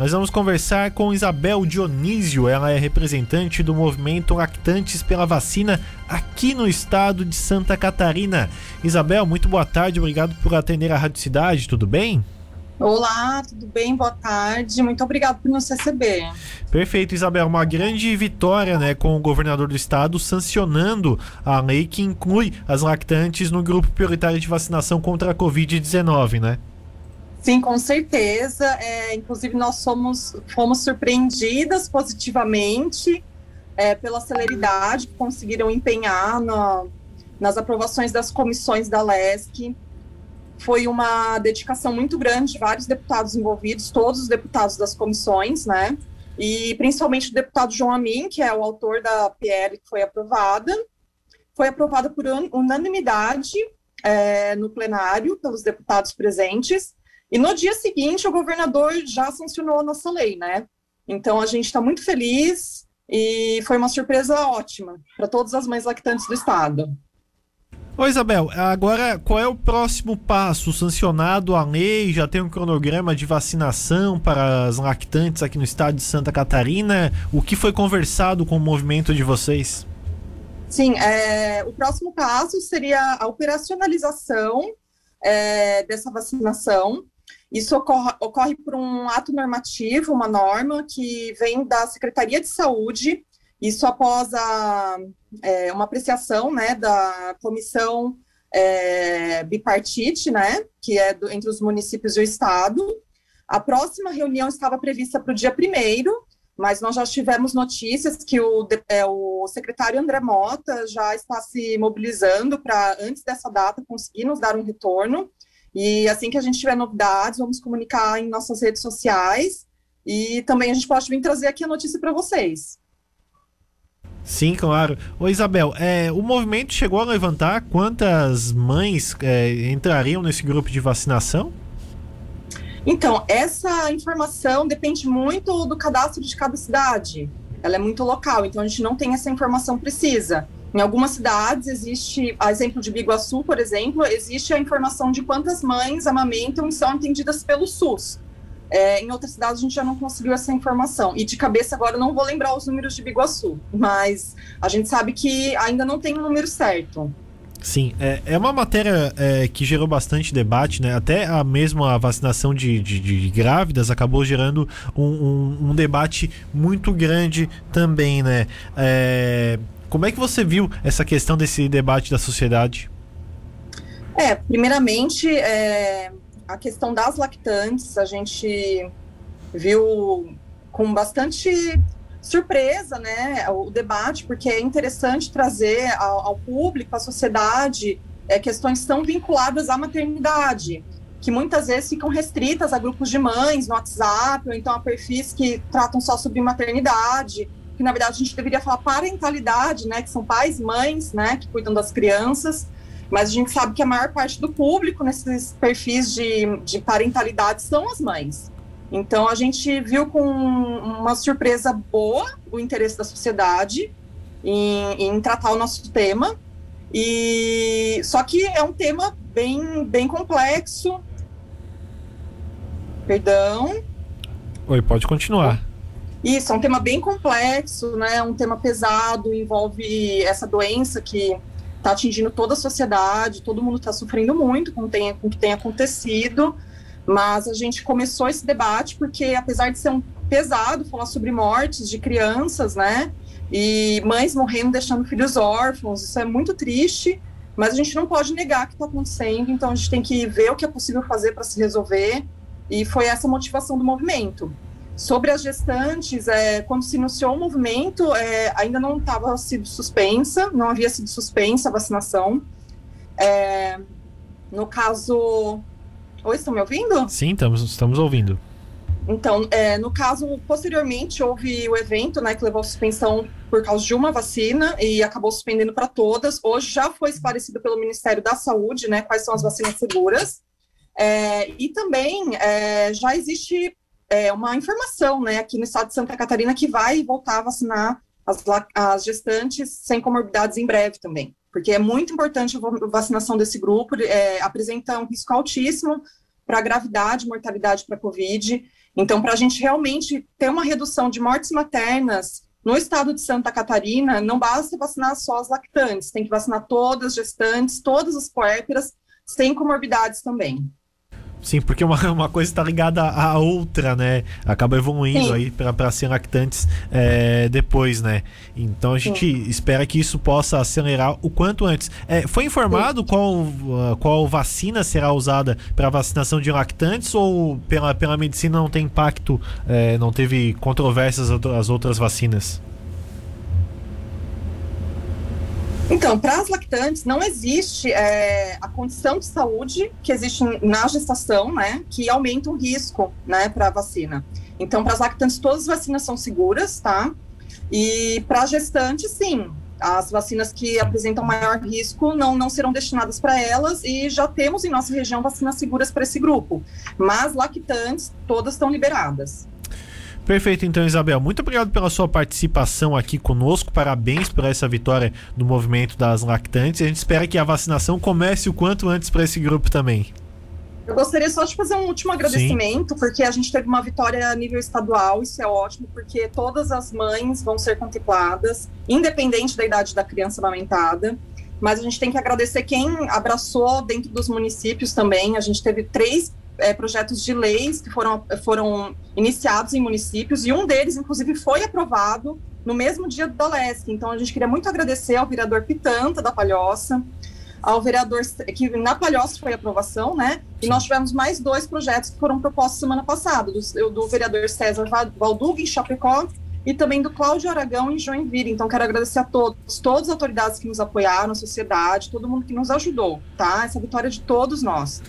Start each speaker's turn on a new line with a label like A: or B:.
A: Nós vamos conversar com Isabel Dionísio, ela é representante do movimento Lactantes pela Vacina aqui no estado de Santa Catarina. Isabel, muito boa tarde, obrigado por atender a Rádio Cidade, tudo bem?
B: Olá, tudo bem? Boa tarde. Muito obrigado por nos receber.
A: Perfeito, Isabel. Uma grande vitória, né, com o governador do estado sancionando a lei que inclui as lactantes no grupo prioritário de vacinação contra a Covid-19, né?
B: Sim, com certeza. É, inclusive, nós somos, fomos surpreendidas positivamente é, pela celeridade que conseguiram empenhar no, nas aprovações das comissões da LESC. Foi uma dedicação muito grande de vários deputados envolvidos, todos os deputados das comissões, né? E principalmente o deputado João Amin, que é o autor da PL que foi aprovada. Foi aprovada por unanimidade é, no plenário pelos deputados presentes e no dia seguinte, o governador já sancionou a nossa lei, né? Então, a gente está muito feliz e foi uma surpresa ótima para todas as mães lactantes do estado.
A: Ô Isabel, agora qual é o próximo passo? Sancionado a lei, já tem um cronograma de vacinação para as lactantes aqui no estado de Santa Catarina. O que foi conversado com o movimento de vocês?
B: Sim, é, o próximo passo seria a operacionalização é, dessa vacinação. Isso ocorre, ocorre por um ato normativo, uma norma que vem da Secretaria de Saúde, isso após a, é, uma apreciação né, da comissão é, bipartite, né, que é do, entre os municípios e o Estado. A próxima reunião estava prevista para o dia primeiro, mas nós já tivemos notícias que o, é, o secretário André Mota já está se mobilizando para, antes dessa data, conseguir nos dar um retorno. E assim que a gente tiver novidades, vamos comunicar em nossas redes sociais e também a gente pode vir trazer aqui a notícia para vocês.
A: Sim, claro. Ô Isabel, é, o movimento chegou a levantar quantas mães é, entrariam nesse grupo de vacinação?
B: Então, essa informação depende muito do cadastro de cada cidade. Ela é muito local, então a gente não tem essa informação precisa. Em algumas cidades existe, a exemplo de Biguaçu, por exemplo, existe a informação de quantas mães amamentam e são atendidas pelo SUS. É, em outras cidades a gente já não conseguiu essa informação. E de cabeça agora eu não vou lembrar os números de Biguaçu, mas a gente sabe que ainda não tem o um número certo.
A: Sim, é, é uma matéria é, que gerou bastante debate, né? Até a mesma vacinação de, de, de grávidas acabou gerando um, um, um, debate muito grande também, né? É, como é que você viu essa questão desse debate da sociedade?
B: É, primeiramente, é, a questão das lactantes, a gente viu com bastante surpresa, né, o debate, porque é interessante trazer ao, ao público, à sociedade, é, questões tão vinculadas à maternidade, que muitas vezes ficam restritas a grupos de mães no WhatsApp, ou então a perfis que tratam só sobre maternidade, que na verdade a gente deveria falar parentalidade, né, que são pais, mães, né, que cuidam das crianças, mas a gente sabe que a maior parte do público nesses perfis de, de parentalidade são as mães. Então a gente viu com uma surpresa boa o interesse da sociedade em, em tratar o nosso tema, e só que é um tema bem, bem complexo. Perdão.
A: Oi, pode continuar.
B: Isso, é um tema bem complexo, né? É um tema pesado, envolve essa doença que está atingindo toda a sociedade, todo mundo está sofrendo muito com, tem, com o que tem acontecido, mas a gente começou esse debate porque, apesar de ser um pesado falar sobre mortes de crianças, né? E mães morrendo, deixando filhos órfãos, isso é muito triste, mas a gente não pode negar que está acontecendo, então a gente tem que ver o que é possível fazer para se resolver, e foi essa a motivação do movimento. Sobre as gestantes, é, quando se iniciou o movimento, é, ainda não estava sido suspensa, não havia sido suspensa a vacinação. É, no caso. Oi, estão me ouvindo?
A: Sim, estamos, estamos ouvindo.
B: Então, é, no caso, posteriormente houve o evento, né, que levou à suspensão por causa de uma vacina e acabou suspendendo para todas. Hoje já foi esclarecido pelo Ministério da Saúde, né, quais são as vacinas seguras. É, e também é, já existe é, uma informação, né, aqui no estado de Santa Catarina, que vai voltar a vacinar as, as gestantes sem comorbidades em breve também, porque é muito importante a vacinação desse grupo, é, apresenta um risco altíssimo para gravidade, mortalidade para Covid, Então, para a gente realmente ter uma redução de mortes maternas no estado de Santa Catarina, não basta vacinar só as lactantes, tem que vacinar todas as gestantes, todas as puérperas, sem comorbidades também.
A: Sim, porque uma, uma coisa está ligada à outra, né? Acaba evoluindo Sim. aí para ser lactantes é, depois, né? Então a gente Sim. espera que isso possa acelerar o quanto antes. É, foi informado qual, qual vacina será usada para vacinação de lactantes ou pela, pela medicina não tem impacto, é, não teve controvérsias as outras vacinas?
B: Então, para as lactantes, não existe é, a condição de saúde que existe na gestação, né, que aumenta o risco, né, para a vacina. Então, para as lactantes, todas as vacinas são seguras, tá? E para gestantes, sim, as vacinas que apresentam maior risco não, não serão destinadas para elas e já temos em nossa região vacinas seguras para esse grupo. Mas lactantes, todas estão liberadas.
A: Perfeito, então, Isabel. Muito obrigado pela sua participação aqui conosco. Parabéns por essa vitória do movimento das lactantes. A gente espera que a vacinação comece o quanto antes para esse grupo também.
B: Eu gostaria só de fazer um último agradecimento, Sim. porque a gente teve uma vitória a nível estadual, isso é ótimo, porque todas as mães vão ser contempladas, independente da idade da criança amamentada. Mas a gente tem que agradecer quem abraçou dentro dos municípios também. A gente teve três é, projetos de leis que foram, foram iniciados em municípios e um deles, inclusive, foi aprovado no mesmo dia do Leste. Então, a gente queria muito agradecer ao vereador Pitanta, da Palhoça, ao vereador, que na Palhoça foi aprovação, né? E nós tivemos mais dois projetos que foram propostos semana passada, do, do vereador César Valduga, em Chapecó, e também do Cláudio Aragão em Joinville. Então, quero agradecer a todos, todas as autoridades que nos apoiaram, a sociedade, todo mundo que nos ajudou, tá? Essa vitória é de todos nós.